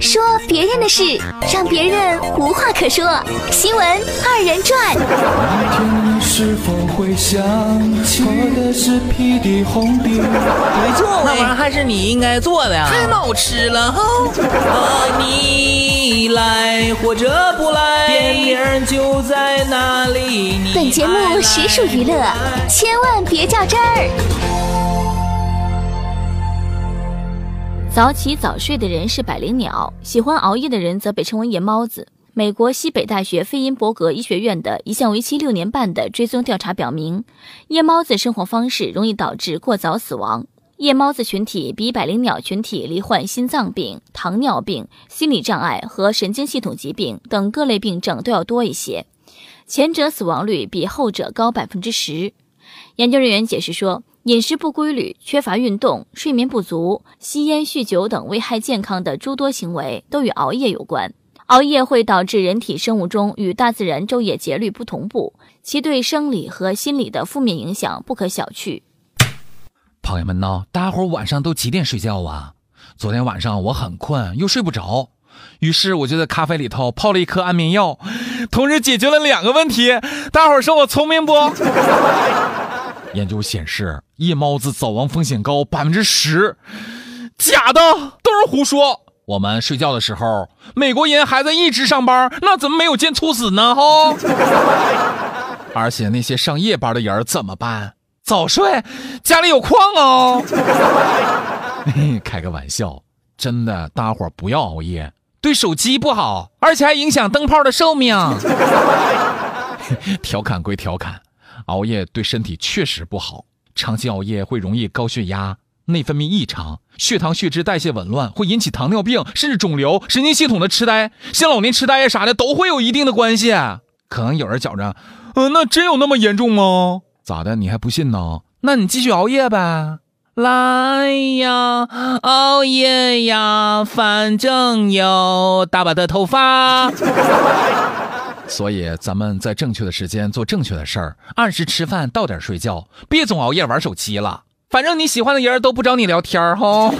说别人的事，让别人无话可说。新闻二人转。你是否会想起我的是屁的红的？没错，那玩意儿还是你应该做的呀。太老吃了哈！啊，你来或者不来，电影就在那里。本节目实属娱乐，千万别较真儿。早起早睡的人是百灵鸟，喜欢熬夜的人则被称为夜猫子。美国西北大学费因伯格医学院的一项为期六年半的追踪调查表明，夜猫子生活方式容易导致过早死亡。夜猫子群体比百灵鸟群体罹患心脏病、糖尿病、心理障碍和神经系统疾病等各类病症都要多一些，前者死亡率比后者高百分之十。研究人员解释说。饮食不规律、缺乏运动、睡眠不足、吸烟、酗酒等危害健康的诸多行为都与熬夜有关。熬夜会导致人体生物钟与大自然昼夜节律不同步，其对生理和心理的负面影响不可小觑。朋友们呢，大伙晚上都几点睡觉啊？昨天晚上我很困，又睡不着，于是我就在咖啡里头泡了一颗安眠药，同时解决了两个问题。大伙说我聪明不？研究显示，夜猫子早亡风险高百分之十，假的都是胡说。我们睡觉的时候，美国人还在一直上班，那怎么没有见猝死呢？哈！而且那些上夜班的人怎么办？早睡，家里有矿哦。开个玩笑，真的，大伙不要熬夜，对手机不好，而且还影响灯泡的寿命。调侃归调侃。熬夜对身体确实不好，长期熬夜会容易高血压、内分泌异常、血糖血脂代谢紊乱，会引起糖尿病，甚至肿瘤、神经系统的痴呆，像老年痴呆呀啥的都会有一定的关系。可能有人觉着，呃，那真有那么严重吗？咋的？你还不信呢？那你继续熬夜呗。来呀，熬夜呀，反正有大把的头发。所以，咱们在正确的时间做正确的事儿，按时吃饭，到点睡觉，别总熬夜玩手机了。反正你喜欢的人都不找你聊天儿哈。